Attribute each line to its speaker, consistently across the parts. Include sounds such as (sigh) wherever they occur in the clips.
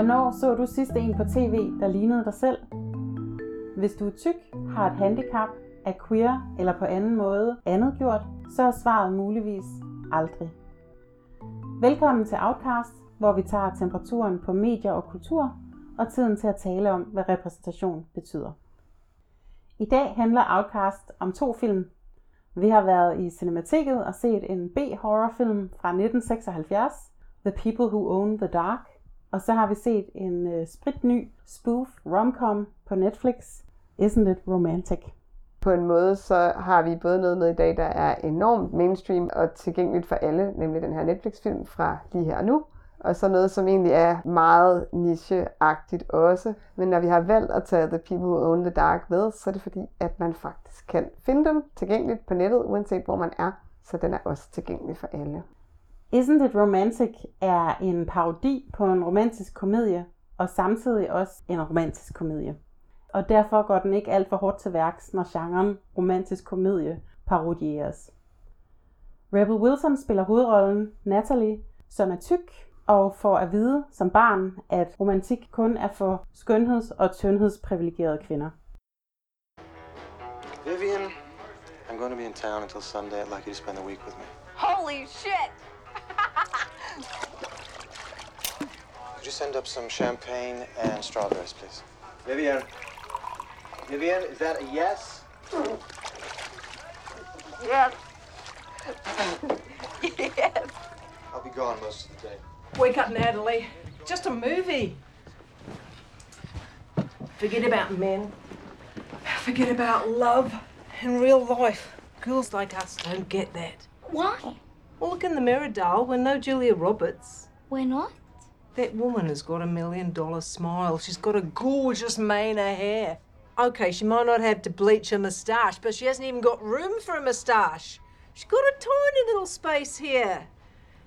Speaker 1: Hvornår så du sidst en på tv, der lignede dig selv? Hvis du er tyk, har et handicap, er queer eller på anden måde andet gjort, så er svaret muligvis aldrig. Velkommen til Outcast, hvor vi tager temperaturen på medier og kultur og tiden til at tale om, hvad repræsentation betyder. I dag handler Outcast om to film. Vi har været i Cinemateket og set en B-horrorfilm fra 1976, The People Who Own the Dark, og så har vi set en øh, spritny spoof romcom på Netflix, Isn't It Romantic?
Speaker 2: På en måde så har vi både noget med i dag, der er enormt mainstream og tilgængeligt for alle, nemlig den her Netflix-film fra lige her og nu. Og så noget, som egentlig er meget nicheagtigt også. Men når vi har valgt at tage The People Who Own the Dark med, så er det fordi, at man faktisk kan finde dem tilgængeligt på nettet, uanset hvor man er. Så den er også tilgængelig for alle.
Speaker 1: Isn't It Romantic er en parodi på en romantisk komedie, og samtidig også en romantisk komedie. Og derfor går den ikke alt for hårdt til værks, når genren romantisk komedie parodieres. Rebel Wilson spiller hovedrollen Natalie, som er tyk og får at vide som barn, at romantik kun er for skønheds- og tyndhedsprivilegerede kvinder.
Speaker 3: Vivian, I'm going to be in town until Sunday. I'd like you to spend the week with me.
Speaker 4: Holy shit!
Speaker 3: Could you send up some champagne and strawberries, please? Vivian. Vivian, is that a yes?
Speaker 4: Yes. (laughs) yes.
Speaker 3: I'll be gone most of the day.
Speaker 5: Wake up, Natalie. Just a movie. Forget about men. Forget about love in real life. Girls like us don't get that.
Speaker 6: Why?
Speaker 5: Well, look in the mirror, doll. We're no Julia Roberts.
Speaker 6: We're not?
Speaker 5: That woman has got a million dollar smile. She's got a gorgeous mane of hair. Okay, she might not have to bleach her moustache, but she hasn't even got room for a moustache. She's got a tiny little space here.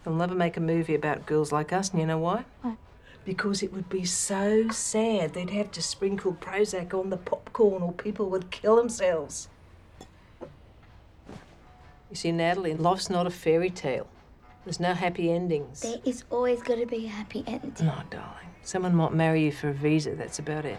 Speaker 5: They'll never make a movie about girls like us, and you know why?
Speaker 6: Why?
Speaker 5: Because it would be so sad. They'd have to sprinkle Prozac on the popcorn, or people would kill themselves. You see, Natalie, life's not a fairy tale. There's no happy endings.
Speaker 6: There is always going to be a happy end.
Speaker 5: No, darling. Someone might marry you for a visa, that's about it.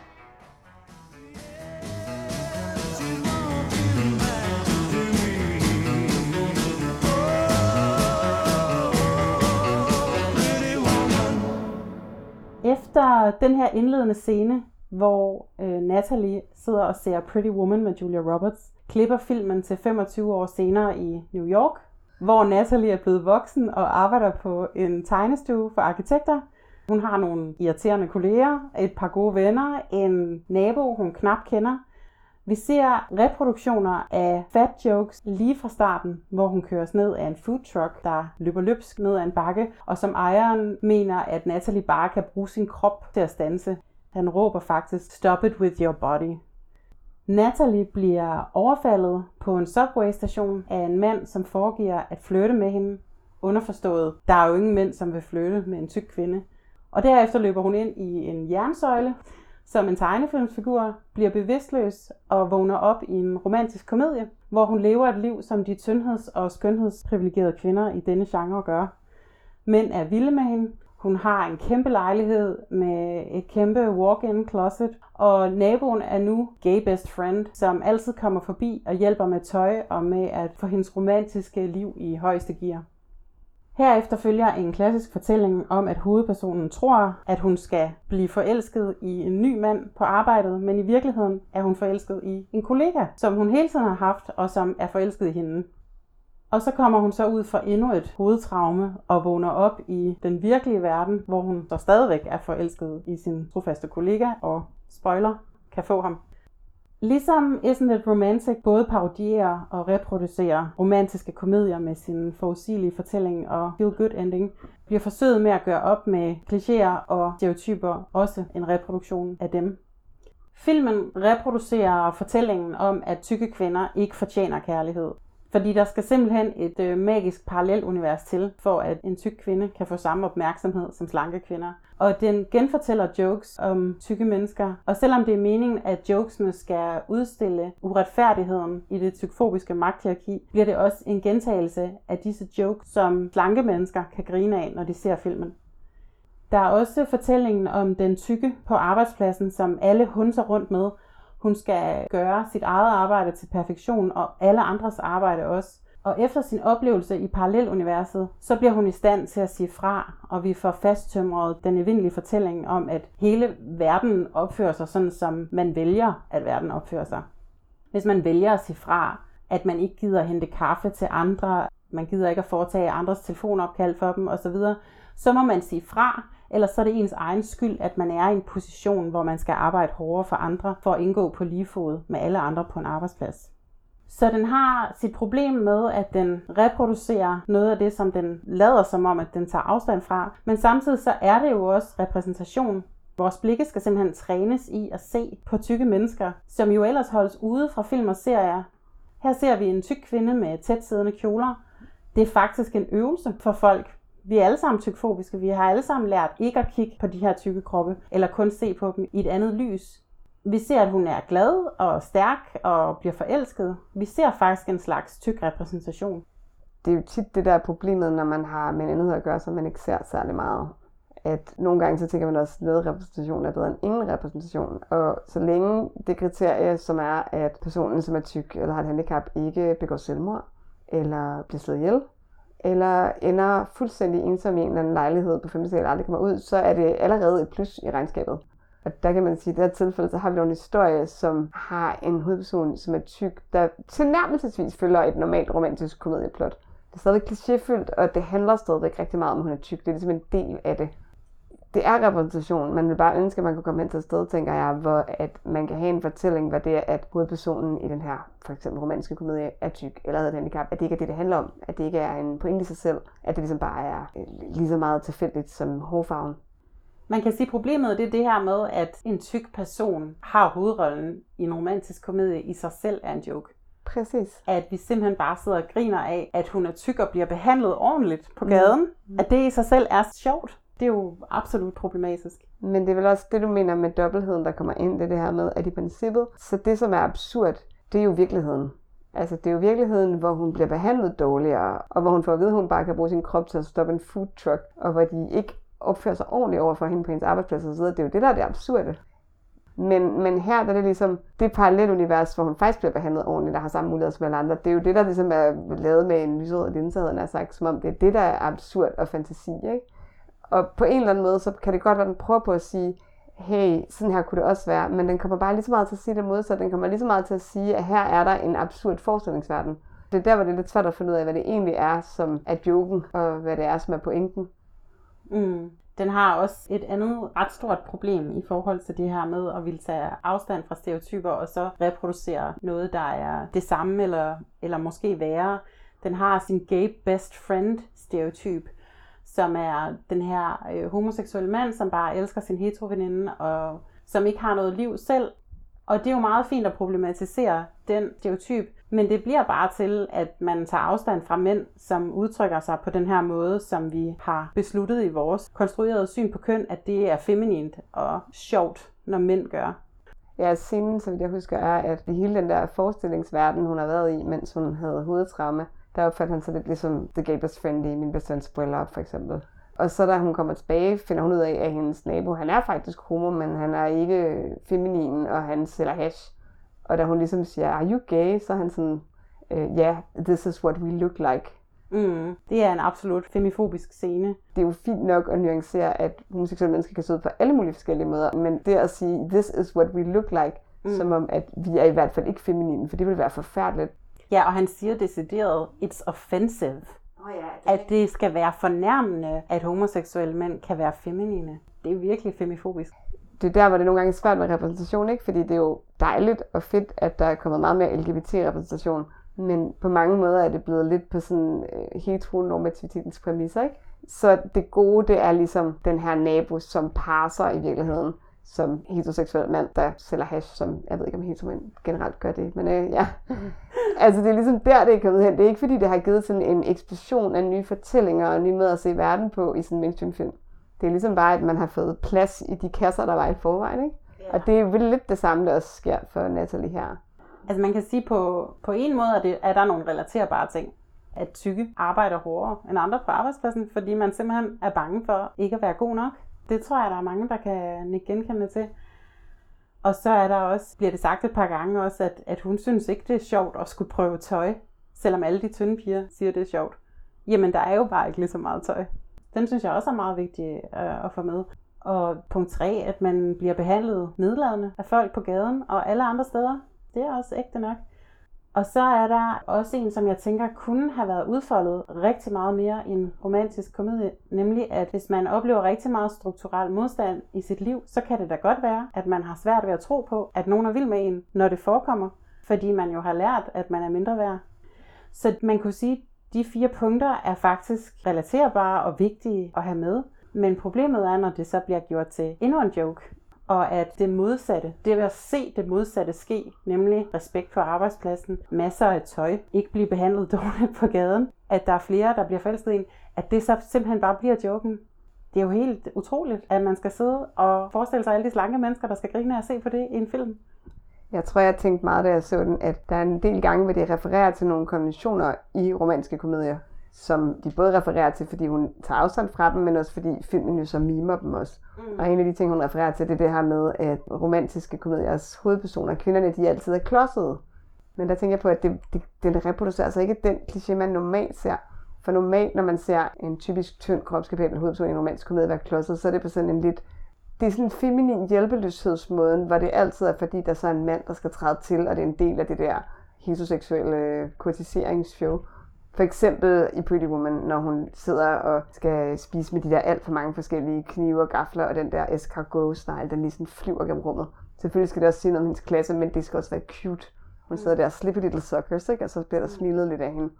Speaker 1: Efter den her indledende scene, hvor øh, Natalie sidder og ser Pretty Woman med Julia Roberts, klipper filmen til 25 år senere i New York, hvor Natalie er blevet voksen og arbejder på en tegnestue for arkitekter. Hun har nogle irriterende kolleger, et par gode venner, en nabo, hun knap kender. Vi ser reproduktioner af fat jokes lige fra starten, hvor hun køres ned af en food truck, der løber løbsk ned ad en bakke, og som ejeren mener, at Natalie bare kan bruge sin krop til at stanse. Han råber faktisk, stop it with your body. Natalie bliver overfaldet på en subway-station af en mand, som foregiver at flytte med hende. Underforstået, der er jo ingen mænd, som vil flytte med en tyk kvinde. Og derefter løber hun ind i en jernsøjle, som en tegnefilmsfigur, bliver bevidstløs og vågner op i en romantisk komedie, hvor hun lever et liv, som de tyndheds- og skønhedsprivilegerede kvinder i denne genre gør. Mænd er vilde med hende, hun har en kæmpe lejlighed med et kæmpe walk-in closet, og naboen er nu gay best friend, som altid kommer forbi og hjælper med tøj og med at få hendes romantiske liv i højeste gear. Herefter følger en klassisk fortælling om, at hovedpersonen tror, at hun skal blive forelsket i en ny mand på arbejdet, men i virkeligheden er hun forelsket i en kollega, som hun hele tiden har haft, og som er forelsket i hende. Og så kommer hun så ud for endnu et hovedtraume og vågner op i den virkelige verden, hvor hun så stadigvæk er forelsket i sin trofaste kollega og spoiler kan få ham. Ligesom Isn't It Romantic både parodierer og reproducerer romantiske komedier med sin forudsigelige fortælling og feel-good ending, bliver forsøget med at gøre op med klichéer og stereotyper også en reproduktion af dem. Filmen reproducerer fortællingen om, at tykke kvinder ikke fortjener kærlighed, fordi der skal simpelthen et øh, magisk parallelunivers til, for at en tyk kvinde kan få samme opmærksomhed som slanke kvinder. Og den genfortæller jokes om tykke mennesker. Og selvom det er meningen, at jokesene skal udstille uretfærdigheden i det tykfobiske magthierarki, bliver det også en gentagelse af disse jokes, som slanke mennesker kan grine af, når de ser filmen. Der er også fortællingen om den tykke på arbejdspladsen, som alle hunser rundt med. Hun skal gøre sit eget arbejde til perfektion, og alle andres arbejde også. Og efter sin oplevelse i paralleluniverset, så bliver hun i stand til at sige fra, og vi får fasttømret den evindelige fortælling om, at hele verden opfører sig sådan, som man vælger, at verden opfører sig. Hvis man vælger at sige fra, at man ikke gider at hente kaffe til andre, man gider ikke at foretage andres telefonopkald for dem osv., så må man sige fra, eller så er det ens egen skyld, at man er i en position, hvor man skal arbejde hårdere for andre, for at indgå på lige fod med alle andre på en arbejdsplads. Så den har sit problem med, at den reproducerer noget af det, som den lader som om, at den tager afstand fra. Men samtidig så er det jo også repræsentation. Vores blikke skal simpelthen trænes i at se på tykke mennesker, som jo ellers holdes ude fra film og serier. Her ser vi en tyk kvinde med tæt siddende kjoler. Det er faktisk en øvelse for folk. Vi er alle sammen tykfobiske. Vi har alle sammen lært ikke at kigge på de her tykke kroppe, eller kun se på dem i et andet lys. Vi ser, at hun er glad og stærk og bliver forelsket. Vi ser faktisk en slags tyk repræsentation.
Speaker 2: Det er jo tit det der problemet, når man har med en anden at gøre, som man ikke ser særlig meget. At nogle gange så tænker man også, at noget repræsentation er bedre end ingen repræsentation. Og så længe det kriterie, som er, at personen, som er tyk eller har et handicap, ikke begår selvmord, eller bliver slået ihjel, eller ender fuldstændig ensom i en eller anden lejlighed på 5. sal aldrig kommer ud, så er det allerede et plus i regnskabet. Og der kan man sige, at i det her tilfælde, så har vi en historie, som har en hovedperson, som er tyk, der tilnærmelsesvis følger et normalt romantisk komedieplot. Det er stadig klichéfyldt, og det handler stadigvæk rigtig meget om, at hun er tyk. Det er ligesom en del af det. Det er repræsentation. Man vil bare ønske, at man kunne komme hen til et sted, tænker jeg, hvor at man kan have en fortælling, hvad det er, at hovedpersonen i den her, for eksempel romantiske komedie, er tyk eller har et handicap. At det ikke er det, det handler om. At det ikke er en pointe i sig selv. At det ligesom bare er øh, lige så meget tilfældigt som hårfarven.
Speaker 1: Man kan sige, at problemet det er det her med, at en tyk person har hovedrollen i en romantisk komedie i sig selv er en joke.
Speaker 2: Præcis.
Speaker 1: At vi simpelthen bare sidder og griner af, at hun er tyk og bliver behandlet ordentligt på gaden. Mm. At det i sig selv er sjovt. Det er jo absolut problematisk.
Speaker 2: Men det er vel også det, du mener med dobbeltheden, der kommer ind, det, det her med, at i princippet, så det, som er absurd, det er jo virkeligheden. Altså, det er jo virkeligheden, hvor hun bliver behandlet dårligere, og hvor hun får at vide, at hun bare kan bruge sin krop til at stoppe en food truck, og hvor de ikke opfører sig ordentligt over for hende på hendes arbejdsplads osv. Det er jo det, der er det absurde. Men, men her der er det ligesom det parallelunivers, hvor hun faktisk bliver behandlet ordentligt der har samme muligheder som alle andre. Det er jo det, der ligesom er lavet med en lyserød linse, havde sagt, som om det er det, der er absurd og fantasi. Ikke? Og på en eller anden måde, så kan det godt være, at den prøver på at sige, hey, sådan her kunne det også være, men den kommer bare lige så meget til at sige det modsatte. Den kommer lige så meget til at sige, at her er der en absurd forestillingsverden. Det er der, hvor det er lidt svært at finde ud af, hvad det egentlig er, som er joken, og hvad det er, som er pointen.
Speaker 1: Mm. Den har også et andet ret stort problem i forhold til det her med at ville tage afstand fra stereotyper og så reproducere noget, der er det samme eller, eller måske værre. Den har sin gay best friend stereotyp, som er den her øh, homoseksuelle mand, som bare elsker sin heteroveninde og som ikke har noget liv selv. Og det er jo meget fint at problematisere den stereotyp, men det bliver bare til, at man tager afstand fra mænd, som udtrykker sig på den her måde, som vi har besluttet i vores konstruerede syn på køn, at det er feminint og sjovt, når mænd gør.
Speaker 2: Ja, scenen, så vidt jeg husker, er, at hele den der forestillingsverden, hun har været i, mens hun havde hovedtraume, der opfatter han sig lidt ligesom The Gay Best Friend i Min Bedste Vens Bryllup, for eksempel. Og så da hun kommer tilbage, finder hun ud af, at hendes nabo, han er faktisk homo, men han er ikke feminin, og han sælger hash. Og da hun ligesom siger, are you gay? Så er han sådan, ja, uh, yeah, this is what we look like.
Speaker 1: Mm, det er en absolut femifobisk scene.
Speaker 2: Det er jo fint nok at nuancere, at homoseksuelle mennesker kan se ud på alle mulige forskellige måder, men det at sige, this is what we look like, mm. som om, at vi er i hvert fald ikke feminine, for det vil være forfærdeligt.
Speaker 1: Ja, og han siger decideret, it's offensive.
Speaker 2: Oh ja,
Speaker 1: det... At det skal være fornærmende, at homoseksuelle mænd kan være feminine. Det er virkelig femifobisk
Speaker 2: det er der, hvor det nogle gange er svært med repræsentation, ikke? Fordi det er jo dejligt og fedt, at der er kommet meget mere LGBT-repræsentation. Men på mange måder er det blevet lidt på sådan øh, heteronormativitetens præmisser, ikke? Så det gode, det er ligesom den her nabo, som passer i virkeligheden som heteroseksuel mand, der sælger hash, som jeg ved ikke, om heteromænd generelt gør det, men øh, ja. altså det er ligesom der, det er kommet hen. Det er ikke fordi, det har givet sådan en eksplosion af nye fortællinger og nye måder at se verden på i sådan en mainstream film. Det er ligesom bare, at man har fået plads i de kasser, der var i forvejen, ikke? Ja. Og det er vel lidt det samme, der også sker for Natalie her.
Speaker 1: Altså man kan sige, på, på en måde, at, det, at der er nogle relaterbare ting. At tykke arbejder hårdere end andre på arbejdspladsen, fordi man simpelthen er bange for ikke at være god nok. Det tror jeg, der er mange, der kan nikke genkende til. Og så er der også, bliver det sagt et par gange også, at, at hun synes ikke, det er sjovt at skulle prøve tøj, selvom alle de tynde piger siger, det er sjovt. Jamen, der er jo bare ikke lige så meget tøj. Den synes jeg også er meget vigtig øh, at få med. Og punkt 3, at man bliver behandlet nedladende af folk på gaden og alle andre steder. Det er også ægte nok. Og så er der også en, som jeg tænker kunne have været udfoldet rigtig meget mere i en romantisk komedie, nemlig at hvis man oplever rigtig meget strukturel modstand i sit liv, så kan det da godt være, at man har svært ved at tro på, at nogen er vild med en, når det forekommer, fordi man jo har lært, at man er mindre værd. Så man kunne sige, at de fire punkter er faktisk relaterbare og vigtige at have med. Men problemet er, når det så bliver gjort til endnu en joke, og at det modsatte, det at se det modsatte ske, nemlig respekt på arbejdspladsen, masser af tøj, ikke blive behandlet (laughs) dårligt på gaden, at der er flere, der bliver forelsket ind, en, at det så simpelthen bare bliver joken. Det er jo helt utroligt, at man skal sidde og forestille sig alle de slanke mennesker, der skal grine af at se på det i en film.
Speaker 2: Jeg tror, jeg tænkte meget, da jeg så den, at der er en del gange, hvor det refererer til nogle konventioner i romanske komedier, som de både refererer til, fordi hun tager afstand fra dem, men også fordi filmen jo så mimer dem også. Mm. Og en af de ting, hun refererer til, det er det her med, at romantiske komediers hovedpersoner, kvinderne, de altid er klodsede. Men der tænker jeg på, at det, det, den reproducerer altså ikke den kliché, man normalt ser. For normalt, når man ser en typisk tynd kropskapabel hovedperson i en romantisk komedie være klodset, så er det på sådan en lidt det er sådan en feminin hjælpeløshedsmåden, hvor det altid er, fordi der så er en mand, der skal træde til, og det er en del af det der heteroseksuelle kurtiseringsshow. For eksempel i Pretty Woman, når hun sidder og skal spise med de der alt for mange forskellige knive og gafler, og den der escargot-style, den lige sådan flyver gennem rummet. Selvfølgelig skal det også sige noget om hendes klasse, men det skal også være cute. Hun sidder der og slipper little suckers, ikke? og så bliver der smilet lidt af hende.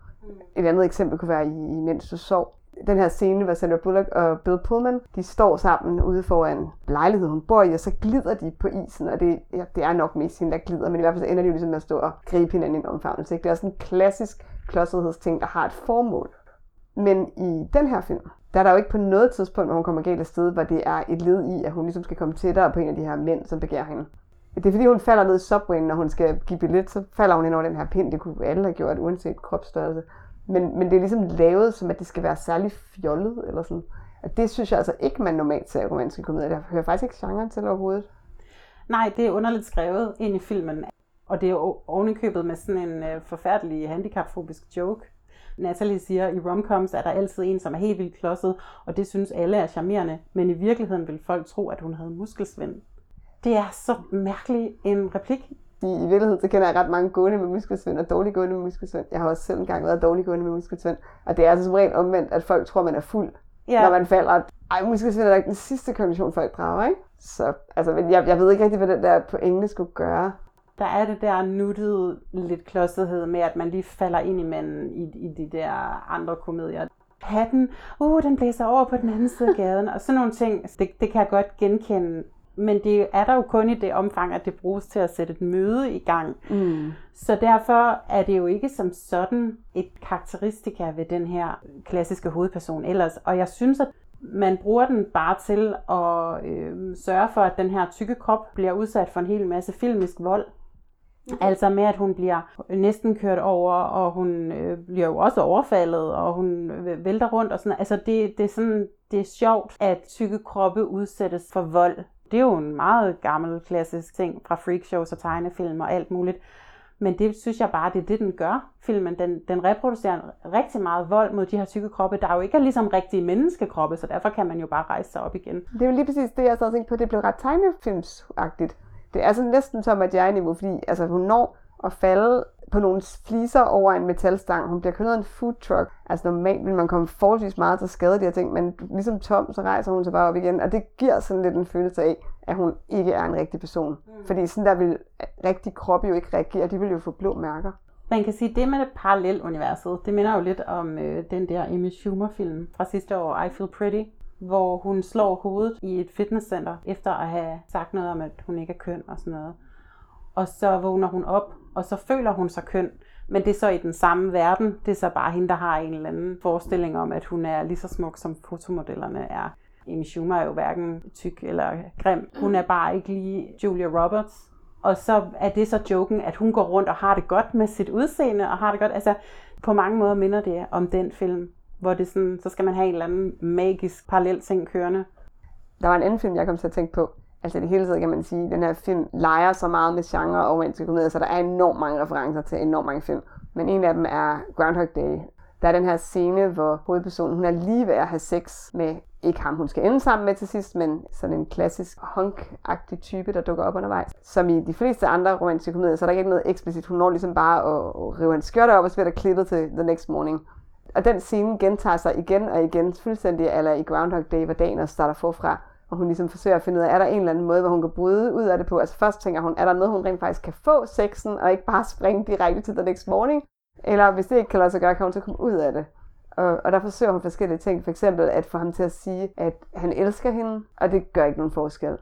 Speaker 2: Et andet eksempel kunne være i, i Mens du sov. Den her scene, hvor Sandra Bullock og Bill Pullman, de står sammen ude foran lejligheden, hun bor i, og så glider de på isen, og det, ja, det er nok mest hende, der glider, men i hvert fald så ender de jo ligesom med at stå og gribe hinanden i en omfavnelse. Ikke? Det er sådan en klassisk klodsethedsting, der har et formål. Men i den her film, der er der jo ikke på noget tidspunkt, hvor hun kommer galt af sted, hvor det er et led i, at hun ligesom skal komme tættere på en af de her mænd, som begærer hende. Det er fordi, hun falder ned i subwayen, når hun skal give billet, så falder hun ind over den her pind. Det kunne alle have gjort, uanset kropsstørrelse. Men, men det er ligesom lavet, som at det skal være særlig fjollet, eller sådan. Og det synes jeg altså ikke, man normalt ser i romantiske komedier. Det hører faktisk ikke genren til overhovedet.
Speaker 1: Nej, det er underligt skrevet ind i filmen. Og det er ovenikøbet med sådan en øh, forfærdelig handicapfobisk joke. Natalie siger, at i romcoms er der altid en, som er helt vildt klodset, og det synes alle er charmerende, men i virkeligheden vil folk tro, at hun havde muskelsvind. Det er så mærkelig en replik.
Speaker 2: I, I virkeligheden så kender jeg ret mange gående med muskelsvind og dårlig gående med muskelsvind. Jeg har også selv engang været dårlig gående med muskelsvind. Og det er altså som regel omvendt, at folk tror, man er fuld, ja. når man falder. Ej, muskelsvind er da ikke den sidste konklusion, folk drager, ikke? Så altså, men jeg, jeg ved ikke rigtig, hvad den der på engelsk skulle gøre.
Speaker 1: Der er det der nuttede lidt klodsethed med, at man lige falder ind i manden i, i de der andre komedier. Hatten, uh, den blæser over på den anden side af gaden, og sådan nogle ting, det, det kan jeg godt genkende. Men det er der jo kun i det omfang, at det bruges til at sætte et møde i gang. Mm. Så derfor er det jo ikke som sådan et karakteristika ved den her klassiske hovedperson ellers. Og jeg synes, at man bruger den bare til at øh, sørge for, at den her tykke krop bliver udsat for en hel masse filmisk vold. Okay. Altså med, at hun bliver næsten kørt over, og hun øh, bliver jo også overfaldet, og hun øh, vælter rundt og sådan Altså det, det er sådan, det er sjovt, at tykke kroppe udsættes for vold. Det er jo en meget gammel klassisk ting fra freakshows og tegnefilm og alt muligt. Men det synes jeg bare, det er det, den gør, filmen. Den, den reproducerer rigtig meget vold mod de her tykke kroppe, der jo ikke er ligesom rigtige menneskekroppe, så derfor kan man jo bare rejse sig op igen.
Speaker 2: Det er jo lige præcis det, jeg så tænkte på. Det blev ret tegnefilmsagtigt. Det er sådan næsten som at jeg er niveau, fordi altså, hun når at falde på nogle fliser over en metalstang. Hun bliver kørt af en food truck. Altså normalt vil man komme forholdsvis meget til skade de her ting, men ligesom Tom, så rejser hun sig bare op igen. Og det giver sådan lidt en følelse af, at hun ikke er en rigtig person. Mm. Fordi sådan der vil rigtig krop jo ikke reagere. De vil jo få blå mærker.
Speaker 1: Man kan sige, det med det paralleluniverset, det minder jo lidt om øh, den der Amy Schumer-film fra sidste år, I Feel Pretty, hvor hun slår hovedet i et fitnesscenter, efter at have sagt noget om, at hun ikke er køn og sådan noget. Og så vågner hun op, og så føler hun sig køn. Men det er så i den samme verden. Det er så bare hende, der har en eller anden forestilling om, at hun er lige så smuk, som fotomodellerne er. Amy Schumer er jo hverken tyk eller grim. Hun er bare ikke lige Julia Roberts. Og så er det så joken, at hun går rundt og har det godt med sit udseende, og har det godt. Altså, på mange måder minder det om den film, hvor det sådan, så skal man have en eller anden magisk parallel ting kørende.
Speaker 2: Der var en anden film, jeg kom til at tænke på. Altså det hele taget kan man sige, at den her film leger så meget med genre og romantiske komedier, så der er enormt mange referencer til enormt mange film. Men en af dem er Groundhog Day. Der er den her scene, hvor hovedpersonen hun er lige ved at have sex med ikke ham, hun skal ende sammen med til sidst, men sådan en klassisk hunk-agtig type, der dukker op undervejs. Som i de fleste andre romantiske komedier, så er der ikke noget eksplicit. Hun når ligesom bare at, rive hans skjorte op, og så bliver der klippet til The Next Morning. Og den scene gentager sig igen og igen, fuldstændig eller i Groundhog Day, hvor dagen starter forfra, og hun ligesom forsøger at finde ud af, er der en eller anden måde, hvor hun kan bryde ud af det på. Altså først tænker hun, er der noget, hun rent faktisk kan få sexen, og ikke bare springe direkte til The Next Morning? Eller hvis det ikke kan lade sig gøre, kan hun så komme ud af det. Og, og der forsøger hun forskellige ting. For eksempel at få ham til at sige, at han elsker hende, og det gør ikke nogen forskel.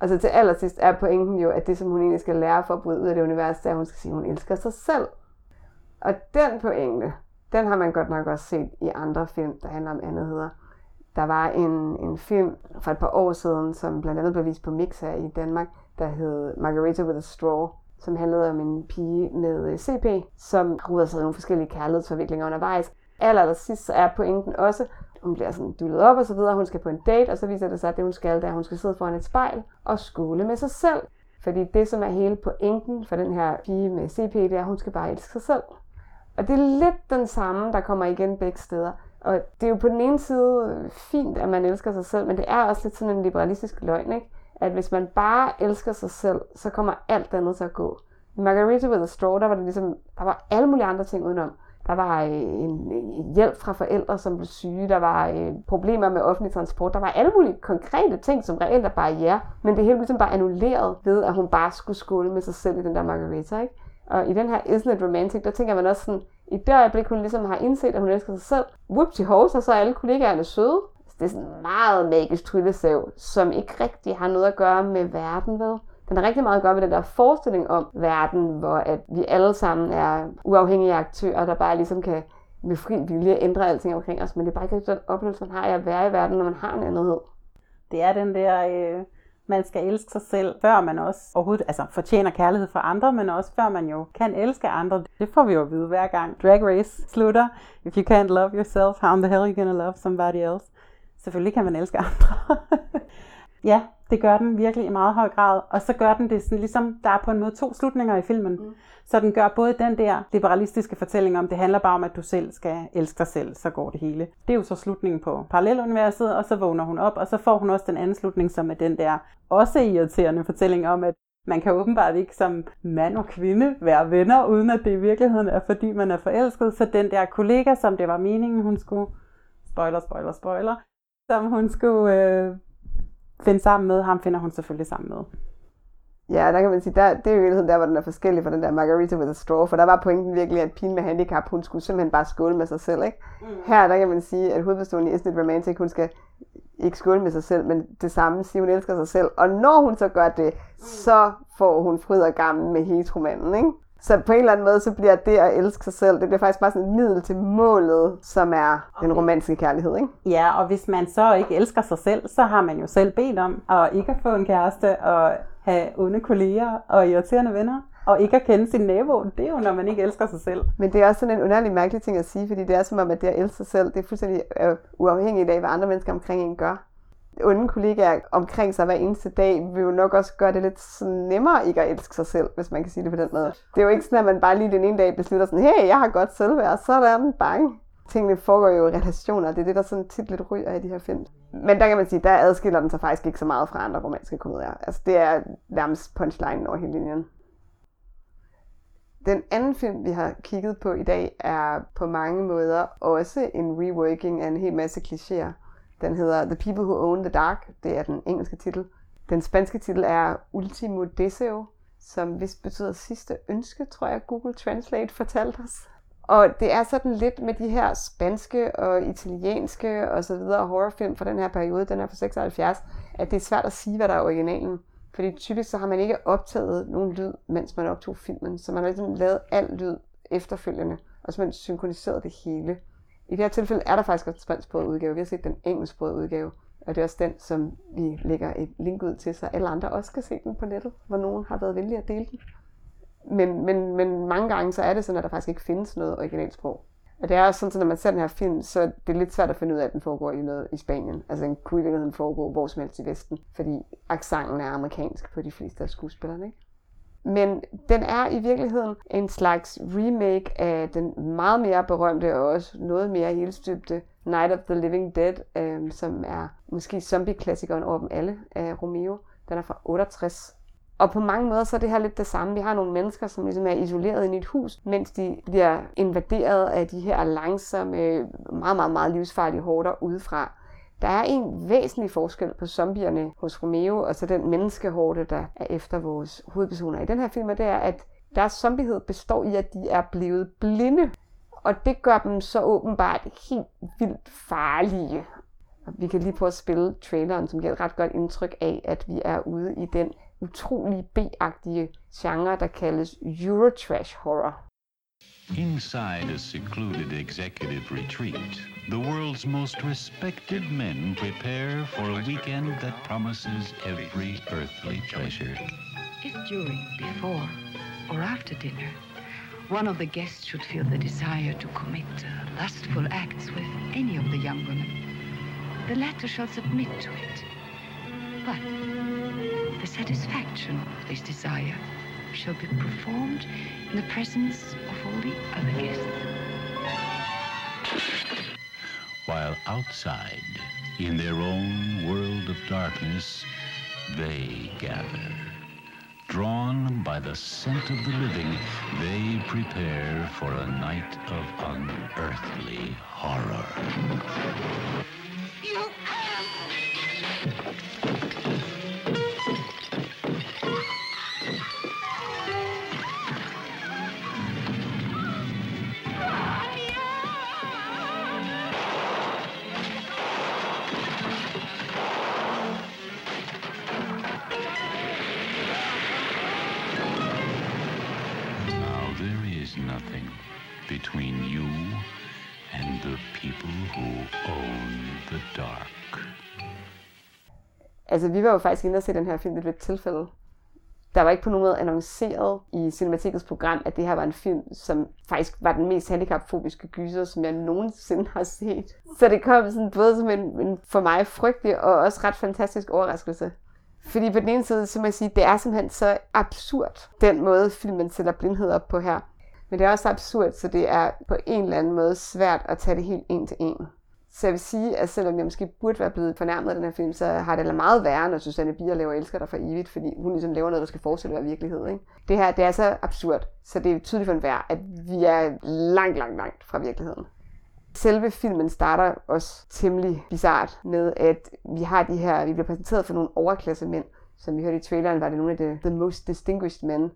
Speaker 2: Altså til allersidst er pointen jo, at det som hun egentlig skal lære for at bryde ud af det univers, det er, at hun skal sige, at hun elsker sig selv. Og den pointe, den har man godt nok også set i andre film, der handler om andet hedder. Der var en, en film for et par år siden, som blandt andet blev vist på Mix her i Danmark, der hed Margarita with a Straw, som handlede om en pige med øh, CP, som ruder sig i nogle forskellige kærlighedsforviklinger undervejs. Aller, aller sidst så er pointen også, hun bliver sådan dullet op og så videre, hun skal på en date, og så viser det sig, at det hun skal, det er, at hun skal sidde foran et spejl og skole med sig selv. Fordi det, som er hele pointen for den her pige med CP, det er, at hun skal bare elske sig selv. Og det er lidt den samme, der kommer igen begge steder. Og det er jo på den ene side øh, fint, at man elsker sig selv, men det er også lidt sådan en liberalistisk løgn, ikke? at hvis man bare elsker sig selv, så kommer alt andet til at gå. I Margarita with a Straw, der var det ligesom, der var alle mulige andre ting udenom. Der var øh, en, en hjælp fra forældre, som blev syge. Der var øh, problemer med offentlig transport. Der var alle mulige konkrete ting, som reelt er barriere. Men det hele ligesom bare annulleret ved, at hun bare skulle skåle med sig selv i den der margarita. Ikke? Og i den her Isn't It Romantic, der tænker man også sådan, i det øjeblik, hun ligesom har indset, at hun elsker sig selv, whoopty og så er alle kollegaerne søde. Det er sådan en meget magisk tryllesav, som ikke rigtig har noget at gøre med verden, ved. Den har rigtig meget at gøre med den der forestilling om verden, hvor at vi alle sammen er uafhængige aktører, der bare ligesom kan med fri vilje ændre alting omkring os. Men det er bare ikke den oplevelse, man har af at være i verden, når man har en andethed.
Speaker 1: Det er den der, øh, man skal elske sig selv, før man også overhovedet altså, fortjener kærlighed for andre, men også før man jo kan elske andre. Det får vi jo at vide hver gang Drag Race slutter. If you can't love yourself, how in the hell are you gonna love somebody else? Selvfølgelig kan man elske andre. (laughs) ja, det gør den virkelig i meget høj grad. Og så gør den det sådan, ligesom, der er på en måde to slutninger i filmen. Mm. Så den gør både den der liberalistiske fortælling om, det handler bare om, at du selv skal elske dig selv, så går det hele. Det er jo så slutningen på paralleluniverset, og så vågner hun op, og så får hun også den anden slutning, som er den der også irriterende fortælling om, at man kan åbenbart ikke som mand og kvinde være venner, uden at det i virkeligheden er, fordi man er forelsket. Så den der kollega, som det var meningen, hun skulle, spoiler, spoiler, spoiler, som hun skulle øh, finde sammen med, ham finder hun selvfølgelig sammen med.
Speaker 2: Ja, der kan man sige, der, det er i virkeligheden der, hvor den er forskellig fra den der Margarita with a Straw, for der var pointen virkelig, at pigen med handicap, hun skulle simpelthen bare skåle med sig selv, ikke? Mm. Her, der kan man sige, at hovedpersonen i Isn't It Romantic, hun skal ikke skåle med sig selv, men det samme sige, hun elsker sig selv. Og når hun så gør det, så får hun fryd og gammel med heteromanden, ikke? Så på en eller anden måde, så bliver det at elske sig selv, det bliver faktisk bare sådan et middel til målet, som er okay. den romantiske kærlighed, ikke?
Speaker 1: Ja, og hvis man så ikke elsker sig selv, så har man jo selv bedt om at ikke at få en kæreste og have onde kolleger og irriterende venner. Og ikke at kende sin nabo, det er jo, når man ikke elsker sig selv.
Speaker 2: Men det er også sådan en underlig mærkelig ting at sige, fordi det er som om, at det at elske sig selv, det er fuldstændig øh, uafhængigt af, hvad andre mennesker omkring en gør onde kollegaer omkring sig hver eneste dag, vil jo nok også gøre det lidt nemmere ikke at elske sig selv, hvis man kan sige det på den måde. Det er jo ikke sådan, at man bare lige den ene dag beslutter sådan, hey, jeg har godt selvværd, så er der en bang. Tingene foregår jo i relationer, det er det, der sådan tit lidt ryger i de her film. Men der kan man sige, der adskiller den sig faktisk ikke så meget fra andre romantiske komedier. Altså det er nærmest punchline over hele linjen. Den anden film, vi har kigget på i dag, er på mange måder også en reworking af en hel masse klichéer. Den hedder The People Who Own the Dark. Det er den engelske titel. Den spanske titel er Ultimo Deseo, som vist betyder sidste ønske, tror jeg Google Translate fortalte os. Og det er sådan lidt med de her spanske og italienske og så videre horrorfilm fra den her periode, den er fra 76, at det er svært at sige, hvad der er originalen. Fordi typisk så har man ikke optaget nogen lyd, mens man optog filmen, så man har ligesom lavet al lyd efterfølgende, og så man synkroniseret det hele. I det her tilfælde er der faktisk også en spansksproget udgave. Vi har set den engelsksprogede udgave, og det er også den, som vi lægger et link ud til, så alle andre også kan se den på nettet, hvor nogen har været venlige at dele den. Men, men, men mange gange så er det sådan, at der faktisk ikke findes noget originalsprog. Og det er også sådan, at når man ser den her film, så er det lidt svært at finde ud af, at den foregår i noget i Spanien. Altså den kunne i virkeligheden foregå hvor som helst i Vesten, fordi accenten er amerikansk på de fleste af skuespillerne. Ikke? Men den er i virkeligheden en slags remake af den meget mere berømte og også noget mere helstøbte Night of the Living Dead, øh, som er måske zombie-klassikeren over dem alle af Romeo. Den er fra 68. Og på mange måder så er det her lidt det samme. Vi har nogle mennesker, som ligesom er isoleret i et hus, mens de bliver invaderet af de her langsomme, meget, meget, meget livsfarlige hårder udefra. Der er en væsentlig forskel på zombierne hos Romeo, og så den menneskehårde, der er efter vores hovedpersoner i den her film, det er, at deres zombiehed består i, at de er blevet blinde. Og det gør dem så åbenbart helt vildt farlige. Og vi kan lige prøve at spille traileren, som giver et ret godt indtryk af, at vi er ude i den utrolig B-agtige genre, der kaldes Eurotrash horror.
Speaker 4: Inside a secluded executive retreat, the world's most respected men prepare for a weekend that promises every earthly pleasure.
Speaker 7: If during, before, or after dinner, one of the guests should feel the desire to commit uh, lustful acts with any of the young women, the latter shall submit to it. But the satisfaction of this desire shall be performed in the presence of all the other guests.
Speaker 4: While outside, in their own world of darkness, they gather. Drawn by the scent of the living, they prepare for a night of unearthly horror.
Speaker 2: Altså, vi var jo faktisk inde og se den her film ved et tilfælde. Der var ikke på nogen måde annonceret i Cinematikets program, at det her var en film, som faktisk var den mest handicapfobiske gyser, som jeg nogensinde har set. Så det kom sådan både som en, en for mig frygtelig og også ret fantastisk overraskelse. Fordi på den ene side, så må jeg sige, det er simpelthen så absurd, den måde filmen sætter blindhed op på her. Men det er også absurd, så det er på en eller anden måde svært at tage det helt en til en. Så jeg vil sige, at selvom jeg måske burde være blevet fornærmet af den her film, så har det meget værre, når Susanne Bier laver Elsker dig for evigt, fordi hun ligesom laver noget, der skal fortsætte at være virkelighed. Ikke? Det her, det er så absurd, så det er tydeligt for enhver, at vi er langt, langt, langt fra virkeligheden. Selve filmen starter også temmelig bizart med, at vi har de her, vi bliver præsenteret for nogle overklasse mænd, som vi hørte i traileren, var det nogle af de the most distinguished men.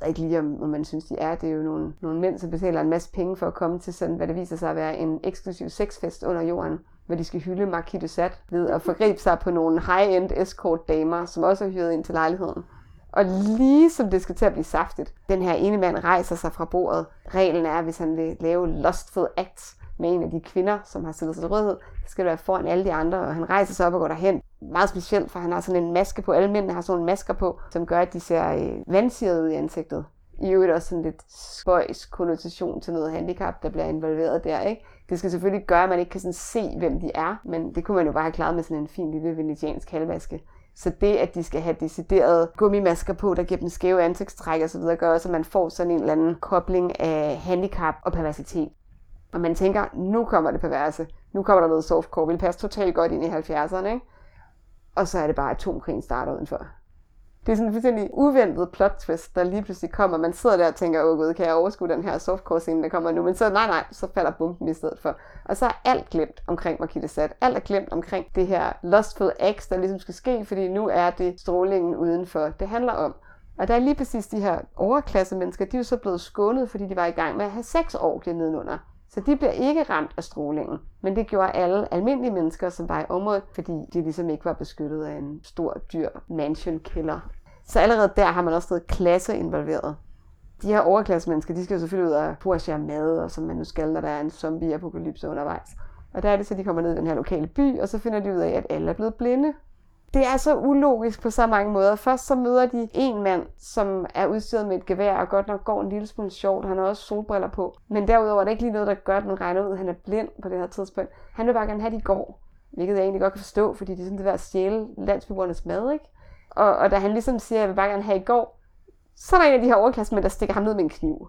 Speaker 2: Ved ikke lige, om, om man synes, de er. Det er jo nogle, nogle mænd, som betaler en masse penge for at komme til sådan, hvad det viser sig at være en eksklusiv sexfest under jorden, hvor de skal hylde Marquis de Sade ved at forgribe sig på nogle high-end escort-damer, som også er hyret ind til lejligheden. Og lige som det skal til at blive saftigt, den her ene mand rejser sig fra bordet. Reglen er, at hvis han vil lave lustful acts med en af de kvinder, som har siddet til rådighed, så skal det være foran alle de andre, og han rejser sig op og går derhen. Meget specielt, for han har sådan en maske på. Alle mændene har sådan en masker på, som gør, at de ser øh, vandsirede ud i ansigtet. I øvrigt også sådan lidt spøjs konnotation til noget handicap, der bliver involveret der, ikke? Det skal selvfølgelig gøre, at man ikke kan sådan se, hvem de er, men det kunne man jo bare have klaret med sådan en fin lille venetiansk halvmaske. Så det, at de skal have deciderede gummimasker på, der giver dem skæve ansigtstræk og så videre, gør også, at man får sådan en eller anden kobling af handicap og perversitet. Og man tænker, nu kommer det perverse. Nu kommer der noget softcore. Vil passe totalt godt ind i 70'erne, ikke? Og så er det bare, atomkrigen starter udenfor. Det er sådan en fuldstændig uventet plot twist, der lige pludselig kommer. Man sidder der og tænker, åh gud, kan jeg overskue den her softcore scene, der kommer nu? Men så nej, nej, så falder bomben i stedet for. Og så er alt glemt omkring Marquis Sat. Alt er glemt omkring det her lustful acts, der ligesom skal ske, fordi nu er det strålingen udenfor, det handler om. Og der er lige præcis de her overklasse mennesker, de er jo så blevet skånet, fordi de var i gang med at have seks år nedenunder. Så de bliver ikke ramt af strålingen. Men det gjorde alle almindelige mennesker, som var i området, fordi de ligesom ikke var beskyttet af en stor, dyr mansion killer. Så allerede der har man også noget klasse involveret. De her overklassemennesker, de skal jo selvfølgelig ud og porchere mad, og som man nu skal, når der er en zombie-apokalypse undervejs. Og der er det så, de kommer ned i den her lokale by, og så finder de ud af, at alle er blevet blinde det er så ulogisk på så mange måder. Først så møder de en mand, som er udstyret med et gevær, og godt nok går en lille smule sjovt. Han har også solbriller på. Men derudover er det ikke lige noget, der gør, at man regner ud, at han er blind på det her tidspunkt. Han vil bare gerne have, at de går. Hvilket jeg egentlig godt kan forstå, fordi det er sådan det der at stjæle landsbyborgernes mad, ikke? Og, og da han ligesom siger, at jeg vil bare gerne have i går, så er der en af de her overklassemænd, der stikker ham ned med en kniv.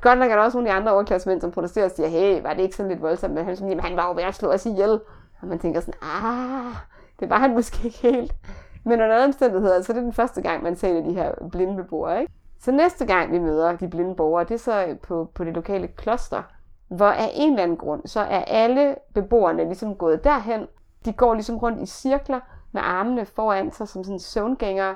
Speaker 2: Godt nok er der også nogle af de andre overklassemænd, som protesterer og siger, hey, var det ikke sådan lidt voldsomt? Men han, sådan, jamen, han var jo ved at slå os ihjel. Og man tænker sådan, ah, det var han måske ikke helt. Men under andre omstændigheder, så er det den første gang, man ser de her blinde beboere. Ikke? Så næste gang, vi møder de blinde borgere, det er så øh, på, på det lokale kloster, hvor af en eller anden grund, så er alle beboerne ligesom gået derhen. De går ligesom rundt i cirkler med armene foran sig som sådan søvngængere,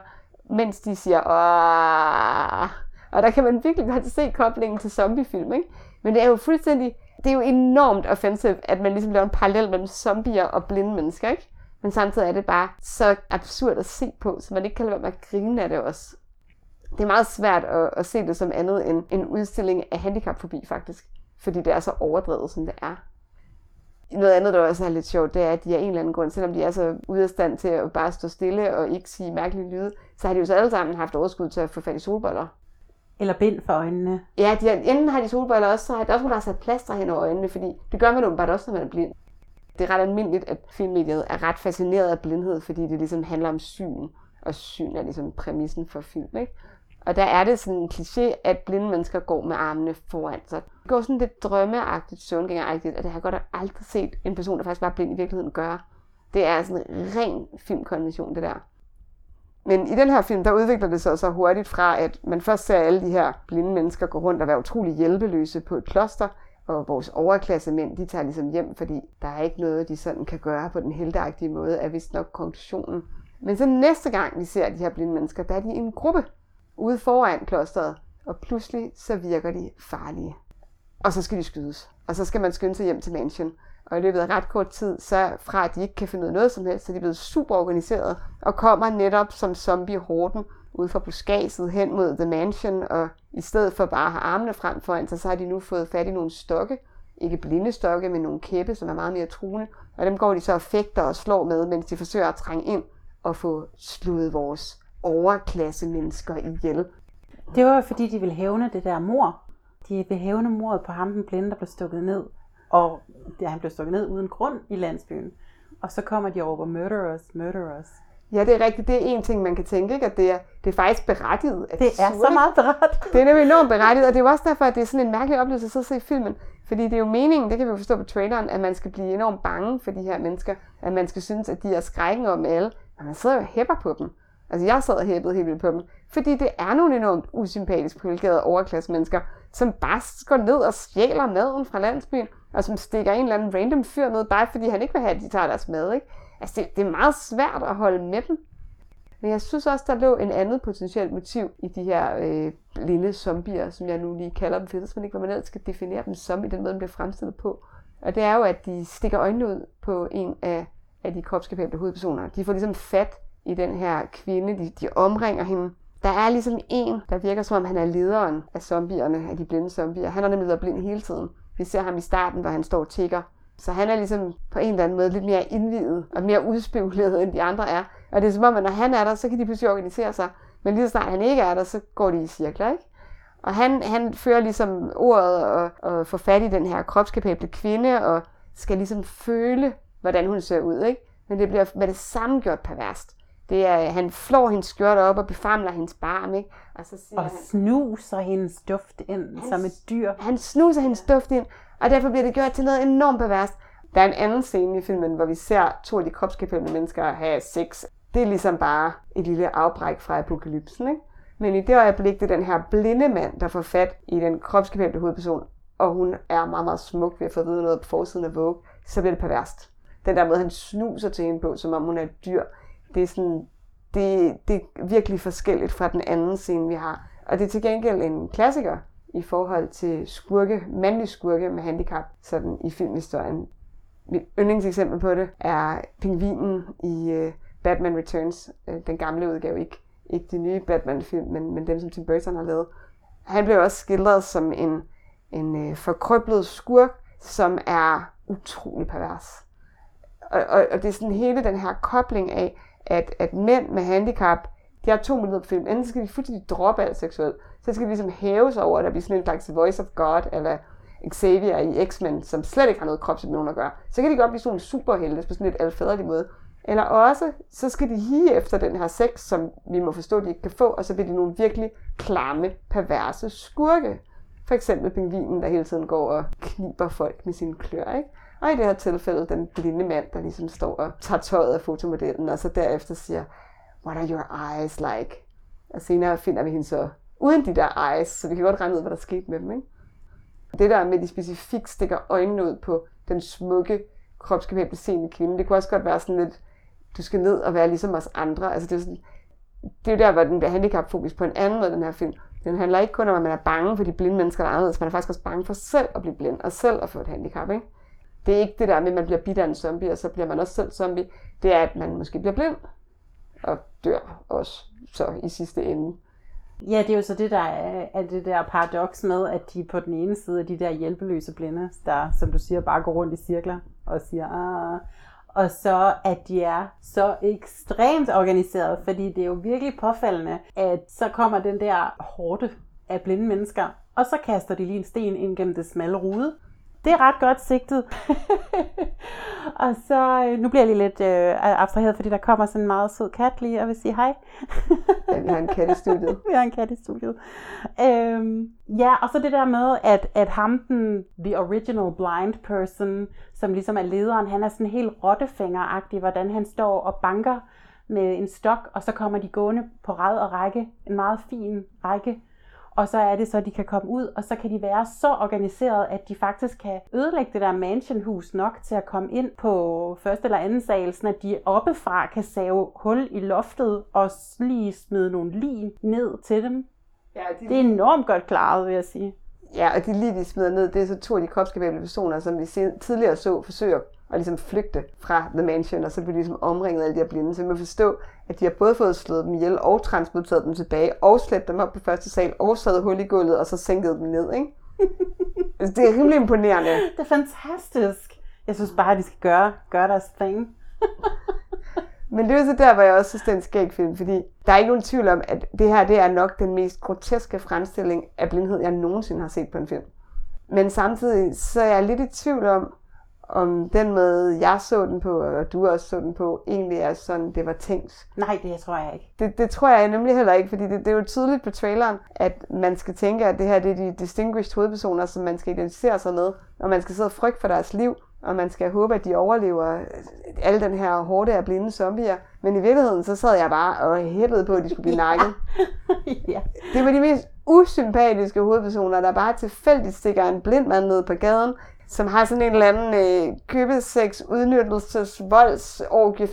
Speaker 2: mens de siger, Åh! Og der kan man virkelig godt se koblingen til zombiefilm, ikke? Men det er jo fuldstændig, det er jo enormt offensivt, at man ligesom laver en parallel mellem zombier og blinde mennesker, ikke? Men samtidig er det bare så absurd at se på, så man ikke kan lade være med at grine af det også. Det er meget svært at, at se det som andet end en udstilling af handicapfobi, faktisk. Fordi det er så overdrevet, som det er. Noget andet, der også er lidt sjovt, det er, at de af en eller anden grund, selvom de er så ude af stand til at bare stå stille og ikke sige mærkelige lyde, så har de jo så alle sammen haft overskud til at få fat i solbriller.
Speaker 1: Eller bind for øjnene.
Speaker 2: Ja, de har, enten har de solbriller også, så har der også nogen, der har sat plaster hen over øjnene, fordi det gør man åbenbart også, når man er blind. Det er ret almindeligt, at filmmediet er ret fascineret af blindhed, fordi det ligesom handler om syn, og syn er ligesom præmissen for film, ikke? Og der er det sådan en kliché, at blinde mennesker går med armene foran sig. Det går sådan lidt drømmeagtigt, søvngængeragtigt, og det har jeg godt aldrig set en person, der faktisk var blind i virkeligheden gøre. Det er sådan en ren filmkonvention, det der. Men i den her film, der udvikler det sig så hurtigt fra, at man først ser alle de her blinde mennesker gå rundt og være utrolig hjælpeløse på et kloster, og vores overklasse mænd, de tager ligesom hjem, fordi der er ikke noget, de sådan kan gøre på den helteagtige måde, er vist nok konklusionen. Men så næste gang, vi ser de her blinde mennesker, der er de i en gruppe ude foran klosteret, og pludselig så virker de farlige. Og så skal de skydes. Og så skal man skynde sig hjem til mansion. Og i løbet af ret kort tid, så fra at de ikke kan finde ud af noget som helst, så er de blevet super organiseret og kommer netop som zombie-horden ud fra buskaget hen mod The Mansion, og i stedet for bare at have armene frem foran sig, så har de nu fået fat i nogle stokke, ikke blinde stokke, men nogle kæppe, som er meget mere truende, og dem går de så og fægter og slår med, mens de forsøger at trænge ind og få slået vores overklasse mennesker ihjel.
Speaker 1: Det var fordi, de ville hævne det der mor. De ville hævne mordet på ham, den blinde, der blev stukket ned. Og ja, han blev stukket ned uden grund i landsbyen. Og så kommer de over murderers, murderers.
Speaker 2: Ja, det er rigtigt. Det er en ting, man kan tænke, ikke? at det er, det er faktisk berettiget. At
Speaker 1: det er så meget berettiget.
Speaker 2: Det er nemlig enormt berettiget, og det er jo også derfor, at det er sådan en mærkelig oplevelse at sidde og se filmen. Fordi det er jo meningen, det kan vi jo forstå på traileren, at man skal blive enormt bange for de her mennesker. At man skal synes, at de er skrækken om alle. Og man sidder jo og hæpper på dem. Altså jeg sad og hæppede helt vildt på dem. Fordi det er nogle enormt usympatisk privilegerede overklasse mennesker, som bare går ned og stjæler maden fra landsbyen, og som stikker en eller anden random fyr ned, bare fordi han ikke vil have, at de tager deres mad. Ikke? Altså det, det er meget svært at holde med dem. Men jeg synes også, der lå en andet potentielt motiv i de her øh, lille zombier, som jeg nu lige kalder dem, for jeg ved ikke, hvad man ellers skal definere dem som i den måde, de bliver fremstillet på. Og det er jo, at de stikker øjnene ud på en af, af de kropskapable hovedpersoner. De får ligesom fat i den her kvinde, de, de omringer hende. Der er ligesom en, der virker som om han er lederen af zombierne, af de blinde zombier. Han har nemlig været blind hele tiden. Vi ser ham i starten, hvor han står og tigger. Så han er ligesom på en eller anden måde lidt mere indvidet og mere udspekuleret, end de andre er. Og det er som om, at når han er der, så kan de pludselig organisere sig. Men lige så snart han ikke er der, så går de i cirkler, ikke? Og han, han fører ligesom ordet og, og får fat i den her kropskapable kvinde, og skal ligesom føle, hvordan hun ser ud, ikke? Men det bliver med det samme gjort perverst. Det er, han flår hendes skjorte op og befamler hendes barm, ikke?
Speaker 1: Og, så siger og han, snuser hendes duft ind han, som et dyr.
Speaker 2: Han snuser hendes duft ind, og derfor bliver det gjort til noget enormt perverst. Der er en anden scene i filmen, hvor vi ser to af de kropskapable mennesker have sex. Det er ligesom bare et lille afbræk fra apokalypsen, ikke? Men i det øjeblik, det er den her blinde mand, der får fat i den kropskapable hovedperson, og hun er meget, meget smuk ved at få at vide noget på forsiden af Vogue, så bliver det perverst. Den der måde, han snuser til hende på, som om hun er et dyr, det er, sådan, det, det er virkelig forskelligt fra den anden scene, vi har. Og det er til gengæld en klassiker i forhold til skurke, mandlige skurke med handicap, sådan i filmhistorien. Mit yndlingseksempel på det er pingvinen i uh, Batman Returns, uh, den gamle udgave, ikke, ikke de nye Batman-film, men, men dem, som Tim Burton har lavet. Han blev også skildret som en, en øh, uh, forkryblet skurk, som er utrolig pervers. Og, og, og det er sådan hele den her kobling af, at, at mænd med handicap, de har to muligheder på film. Enten skal de fuldstændig droppe alt seksuelt, så skal de ligesom hæves over, at der bliver sådan en slags voice of God, eller Xavier i X-Men, som slet ikke har noget kropsimmun at gøre. Så kan de godt blive sådan en superhelte på sådan lidt alfaderlig måde. Eller også, så skal de hige efter den her sex, som vi må forstå, de ikke kan få, og så bliver de nogle virkelig klamme, perverse skurke. For eksempel pingvinen, der hele tiden går og kniber folk med sine klør, ikke? Og i det her tilfælde den blinde mand, der ligesom står og tager tøjet af fotomodellen, og så derefter siger, what are your eyes like? Og senere finder vi hende så uden de der eyes, så vi kan godt regne ud, hvad der skete med dem, ikke? Det der med, at de specifikt stikker øjnene ud på den smukke, kropskabable seende kvinde, det kunne også godt være sådan lidt, du skal ned og være ligesom os andre. Altså det er, sådan, det er jo der, hvor den bliver handicapfokus på en anden måde, den her film. Den handler ikke kun om, at man er bange for de blinde mennesker, der er anderledes. Man er faktisk også bange for selv at blive blind, og selv at få et handicap, ikke? Det er ikke det der med, at man bliver bidt af en zombie, og så bliver man også selv zombie. Det er, at man måske bliver blind, og dør også så i sidste ende.
Speaker 1: Ja, det er jo så det, der er, er det der paradoks med, at de på den ene side er de der hjælpeløse blinde, der, som du siger, bare går rundt i cirkler og siger, ah, og så at de er så ekstremt organiseret, fordi det er jo virkelig påfaldende, at så kommer den der hårde af blinde mennesker, og så kaster de lige en sten ind gennem det smalle rude, det er ret godt sigtet. (laughs) og så, øh, nu bliver jeg lige lidt øh, abstraheret, fordi der kommer sådan en meget sød kat lige og vil sige hej.
Speaker 2: ja, vi har en kat i studiet. (laughs)
Speaker 1: vi har en kat i studiet. Øhm, ja, og så det der med, at, at ham, den the original blind person, som ligesom er lederen, han er sådan helt rottefingeragtig, hvordan han står og banker med en stok, og så kommer de gående på ræd og række, en meget fin række og så er det så, at de kan komme ud, og så kan de være så organiseret, at de faktisk kan ødelægge det der mansionhus nok til at komme ind på første eller anden sal, så at de oppefra kan save hul i loftet og lige smide nogle lige ned til dem. Ja, de... Det er enormt godt klaret, vil jeg sige.
Speaker 2: Ja, og de lige, de smider ned, det er så to af de kropskabable personer, som vi tidligere så forsøger at ligesom flygte fra The Mansion, og så bliver de ligesom omringet af alle de her blinde. Så man forstå, at de har både fået slået dem ihjel og transporteret dem tilbage, og slæbt dem op på første sal, og savet hul i gulvet, og så sænket dem ned, ikke? (laughs) altså, det er rimelig imponerende.
Speaker 1: Det er fantastisk. Jeg synes bare, at de skal gøre, gøre deres ting. (laughs)
Speaker 2: Men det er så der, hvor jeg også synes, det er en skæg film, fordi der er ikke nogen tvivl om, at det her det er nok den mest groteske fremstilling af blindhed, jeg nogensinde har set på en film. Men samtidig så er jeg lidt i tvivl om, om den måde, jeg så den på, og du også så den på, egentlig er sådan, det var tænkt.
Speaker 1: Nej, det tror jeg ikke.
Speaker 2: Det, det tror jeg nemlig heller ikke, fordi det, det er jo tydeligt på traileren, at man skal tænke, at det her det er de distinguished hovedpersoner, som man skal identificere sig med, og man skal sidde og frygte for deres liv, og man skal håbe, at de overlever alle den her hårde af blinde zombier. Men i virkeligheden, så sad jeg bare og hæppede på, at de skulle blive (laughs) nakket. ja. Det var de mest usympatiske hovedpersoner, der bare tilfældigt stikker en blind mand ned på gaden, som har sådan en eller anden øh, købesex, udnyttelses, volds,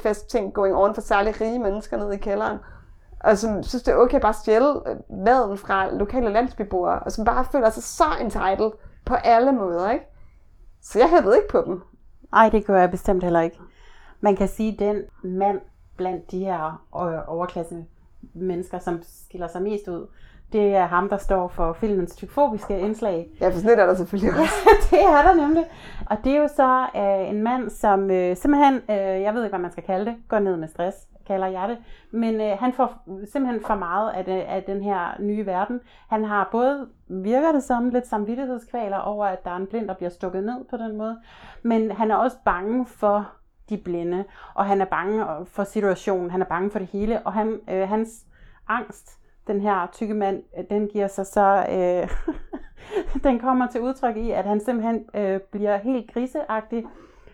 Speaker 2: fest ting going on for særligt rige mennesker nede i kælderen. Og som synes, det er okay bare at stjæle øh, maden fra lokale landsbyboere, og som bare føler sig så entitled på alle måder, ikke? Så jeg hævede ikke på dem.
Speaker 1: Nej, det gør jeg bestemt heller ikke. Man kan sige, at den mand blandt de her øh, overklasse mennesker, som skiller sig mest ud, det er ham, der står for filmens typofobiske indslag.
Speaker 2: Ja, for sådan er der selvfølgelig (laughs) også.
Speaker 1: Det er der nemlig. Og det er jo så øh, en mand, som øh, simpelthen, øh, jeg ved ikke, hvad man skal kalde det, går ned med stress, kalder jeg det. Men øh, han får simpelthen for meget af, det, af den her nye verden. Han har både, virker det som, lidt samvittighedskvaler over, at der er en blind, der bliver stukket ned på den måde. Men han er også bange for de blinde, og han er bange for situationen, han er bange for det hele, og han, øh, hans angst den her tykke mand, øh, den giver sig så, øh, (laughs) den kommer til udtryk i, at han simpelthen øh, bliver helt griseagtig,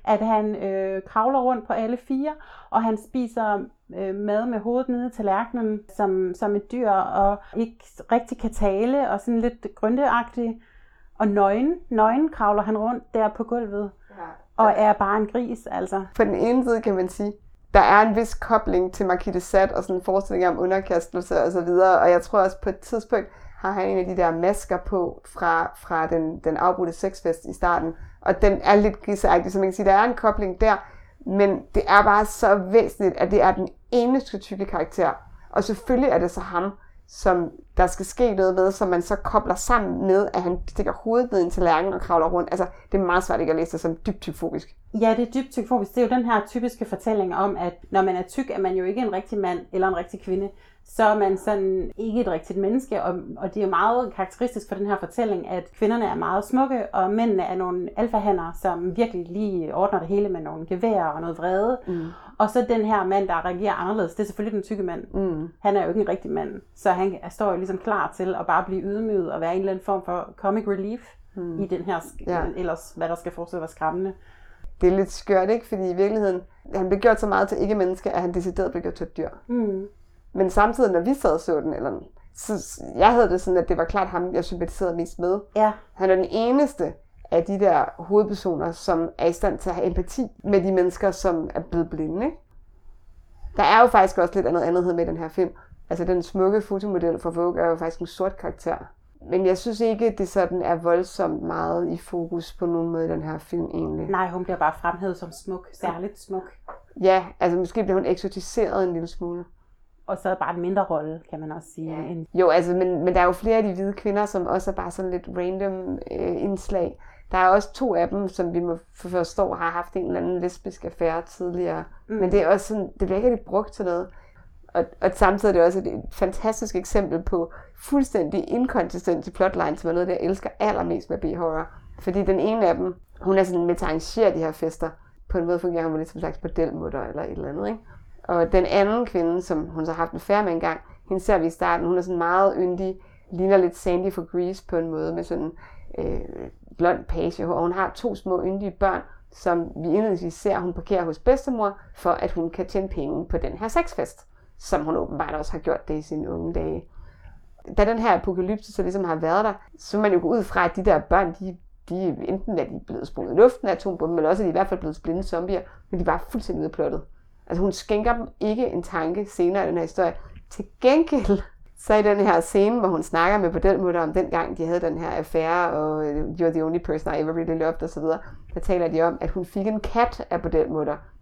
Speaker 1: at han øh, kravler rundt på alle fire, og han spiser øh, mad med hovedet nede i tallerkenen som, som et dyr, og ikke rigtig kan tale, og sådan lidt grønteagtig. Og nøgen, nøgen kravler han rundt der på gulvet, ja. og er bare en gris, altså.
Speaker 2: På den ene side kan man sige, der er en vis kobling til Marquis de Sade og sådan en forestilling om underkastelse og så videre. Og jeg tror også på et tidspunkt har han en af de der masker på fra, fra den, den afbrudte sexfest i starten. Og den er lidt griseagtig, så man kan sige, der er en kobling der. Men det er bare så væsentligt, at det er den eneste tykke karakter. Og selvfølgelig er det så ham, som der skal ske noget ved, som man så kobler sammen med, at han stikker hovedet ned i en tallerken og kravler rundt. Altså, det er meget svært ikke at læse det som dybt typfobisk.
Speaker 1: Ja, det er dybt typfobisk. Det er jo den her typiske fortælling om, at når man er tyk, er man jo ikke en rigtig mand eller en rigtig kvinde. Så er man sådan ikke et rigtigt menneske, og, og det er meget karakteristisk for den her fortælling, at kvinderne er meget smukke, og mændene er nogle alfahander, som virkelig lige ordner det hele med nogle geværer og noget vrede. Mm. Og så den her mand, der reagerer anderledes, det er selvfølgelig den tykke mand. Mm. Han er jo ikke en rigtig mand, så han står jo ligesom klar til at bare blive ydmyget og være en eller anden form for comic relief mm. i den her, ja. ellers hvad der skal forestille at være skræmmende.
Speaker 2: Det er lidt skørt, ikke? Fordi i virkeligheden, han blev gjort så meget til ikke-menneske, at han decideret blev gjort til et dyr. Mm. Men samtidig, når vi sad og så den, eller så jeg havde det sådan, at det var klart ham, jeg sympatiserede mest med.
Speaker 1: Ja.
Speaker 2: Han er den eneste af de der hovedpersoner, som er i stand til at have empati med de mennesker, som er blevet blinde. Ikke? Der er jo faktisk også lidt andet andet med den her film. Altså den smukke fotomodel for Vogue er jo faktisk en sort karakter. Men jeg synes ikke, det sådan er voldsomt meget i fokus på nogen måde i den her film egentlig.
Speaker 1: Nej, hun bliver bare fremhævet som smuk, særligt smuk.
Speaker 2: Ja, altså måske bliver hun eksotiseret en lille smule.
Speaker 1: Og så bare en mindre rolle, kan man også sige.
Speaker 2: Ja. Jo, altså, men, men der er jo flere af de hvide kvinder, som også er bare sådan lidt random øh, indslag. Der er også to af dem, som vi må forstå har haft en eller anden lesbisk affære tidligere. Mm. Men det er også sådan, det bliver ikke rigtig brugt til noget. Og, og samtidig er det også et, et fantastisk eksempel på fuldstændig inkonsistente plotline, som er noget, jeg elsker allermest med B-horror. Fordi den ene af dem, hun er sådan med til at arrangere de her fester. På en måde fungerer hun lidt som en slags bordelmutter eller et eller andet, ikke? Og den anden kvinde, som hun så har haft en færre med engang, hende ser vi i starten, hun er sådan meget yndig, ligner lidt Sandy for Grease på en måde, med sådan øh, blond page, og hun har to små yndige børn, som vi indledningsvis ser, hun parkerer hos bedstemor, for at hun kan tjene penge på den her sexfest, som hun åbenbart også har gjort det i sine unge dage. Da den her apokalypse så ligesom har været der, så man jo gå ud fra, at de der børn, de, de enten er de blevet sprunget i luften af atombomben, eller også er de i hvert fald blevet blinde zombier, men de var fuldstændig udplottet. Altså hun skænker dem ikke en tanke senere i den her historie. Til gengæld, så i den her scene, hvor hun snakker med bordelmutter om den gang, de havde den her affære, og øh, you're the only person I ever really loved, osv., der taler de om, at hun fik en kat af på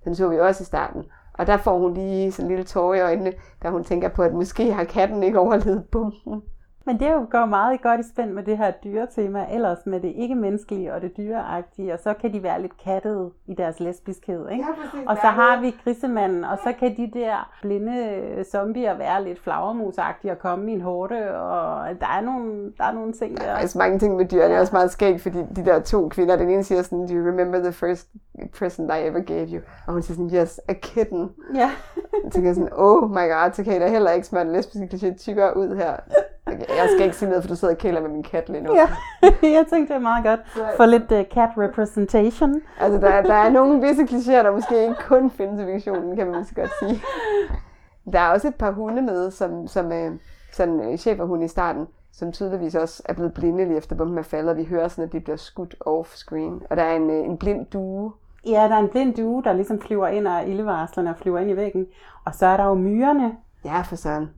Speaker 2: Den så vi også i starten. Og der får hun lige sådan en lille tårer i øjnene, da hun tænker på, at måske har katten ikke overlevet bomben.
Speaker 1: Men det går meget godt i spænd med det her dyretema, ellers med det ikke-menneskelige og det dyreagtige, og så kan de være lidt kattede i deres lesbiskhed, ikke?
Speaker 2: Ja, præcis,
Speaker 1: og så har vi grisemanden, og så kan de der blinde zombier være lidt flagermusagtige og komme i en hårde, og der er nogle, der er nogle ting der. Der
Speaker 2: er altså mange ting med dyr, det er også meget skægt, fordi de der to kvinder, den ene siger sådan, do you remember the first present I ever gave you? Og hun siger sådan, yes, a kitten.
Speaker 1: Ja.
Speaker 2: jeg tænker sådan, oh my god, så kan I da heller ikke smøre den lesbiske kliché tykkere ud her. Okay, jeg skal ikke sige noget, for du sidder og kæler med min kat lige nu.
Speaker 1: Ja, (laughs) jeg tænkte, det er meget godt. For lidt uh, cat representation.
Speaker 2: Altså, der, der er nogle visse klichéer, der måske ikke kun findes i fiktionen, kan man måske godt sige. Der er også et par hunde med, som, som er sådan uh, cheferhunde i starten, som tydeligvis også er blevet blinde lige efter bomben er faldet. Vi hører sådan, at de bliver skudt off-screen. Og der er en, uh, en blind due.
Speaker 1: Ja, der er en blind due, der ligesom flyver ind af ildevarslerne og flyver ind i væggen. Og så er der jo myrerne.
Speaker 2: Ja, for sådan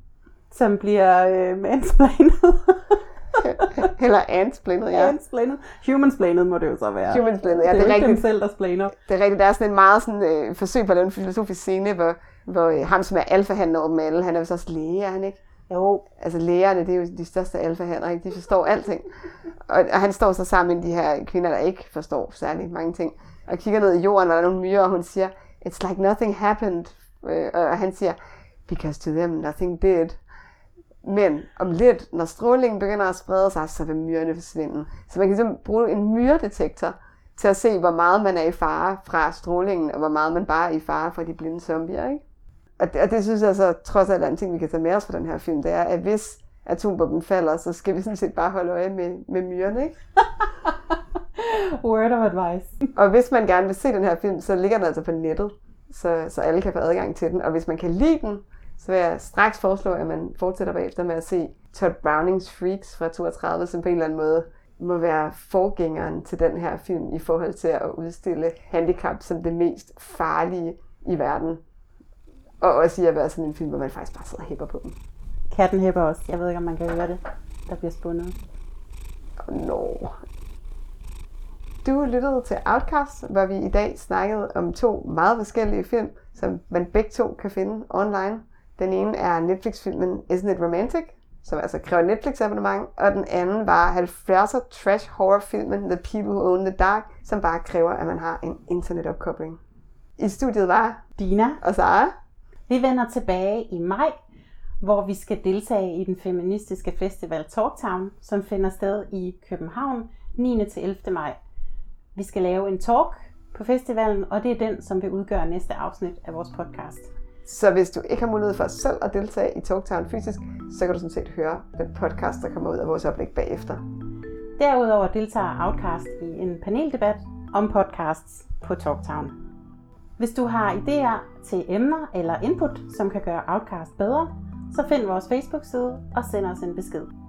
Speaker 1: som bliver øh, mansplainet. (laughs)
Speaker 2: Eller ansplainet, ja.
Speaker 1: Ansplainet. Humansplainet må det jo så være.
Speaker 2: Humansplainet, ja.
Speaker 1: Det er,
Speaker 2: det er rigtigt.
Speaker 1: dem selv, der splainer.
Speaker 2: Det er rigtigt. Der er sådan en meget sådan, øh, forsøg på at lave en filosofisk scene, hvor, hvor øh, ham, som er alfahandler over dem alle, han er jo så også læge, er han ikke?
Speaker 1: Jo.
Speaker 2: Altså lægerne, det er jo de største alfahandler, ikke? De forstår alting. Og, og han står så sammen med de her kvinder, der ikke forstår særlig mange ting. Og kigger ned i jorden, og der er nogle myrer, og hun siger, it's like nothing happened. Øh, og han siger, because to them nothing did. Men om lidt, når strålingen begynder at sprede sig, så vil myrerne forsvinde. Så man kan simpelthen bruge en myredetektor til at se, hvor meget man er i fare fra strålingen, og hvor meget man bare er i fare fra de blinde zombier. Ikke? Og, det, og det synes jeg så trods alt er en ting, vi kan tage med os fra den her film, det er, at hvis atombomben falder, så skal vi sådan set bare holde øje med, med myrerne. Ikke? (laughs)
Speaker 1: Word of advice.
Speaker 2: og hvis man gerne vil se den her film, så ligger den altså på nettet, så, så alle kan få adgang til den. Og hvis man kan lide den, så vil jeg straks foreslå, at man fortsætter bagefter med at se Todd Brownings Freaks fra 32, som på en eller anden måde må være forgængeren til den her film i forhold til at udstille handicap som det mest farlige i verden. Og også i at være sådan en film, hvor man faktisk bare sidder og hæpper på dem.
Speaker 1: Katten hæpper også. Jeg ved ikke, om man kan høre det. Der bliver spundet.
Speaker 2: Oh, no. Du lyttede til Outcast, hvor vi i dag snakkede om to meget forskellige film, som man begge to kan finde online. Den ene er Netflix-filmen Isn't It Romantic, som altså kræver Netflix abonnement, og den anden var 70'er trash horrorfilmen The People Who Own the Dark, som bare kræver, at man har en internetopkobling. I studiet var
Speaker 1: Dina,
Speaker 2: og Sara.
Speaker 1: vi vender tilbage i maj, hvor vi skal deltage i den feministiske festival Talktown, som finder sted i København 9. til 11. maj. Vi skal lave en talk på festivalen, og det er den, som vil udgøre næste afsnit af vores podcast.
Speaker 2: Så hvis du ikke har mulighed for selv at deltage i Talktown fysisk, så kan du sådan set høre den podcast, der kommer ud af vores oplæg bagefter.
Speaker 1: Derudover deltager Outcast i en paneldebat om podcasts på Talktown. Hvis du har idéer til emner eller input, som kan gøre Outcast bedre, så find vores Facebook-side og send os en besked.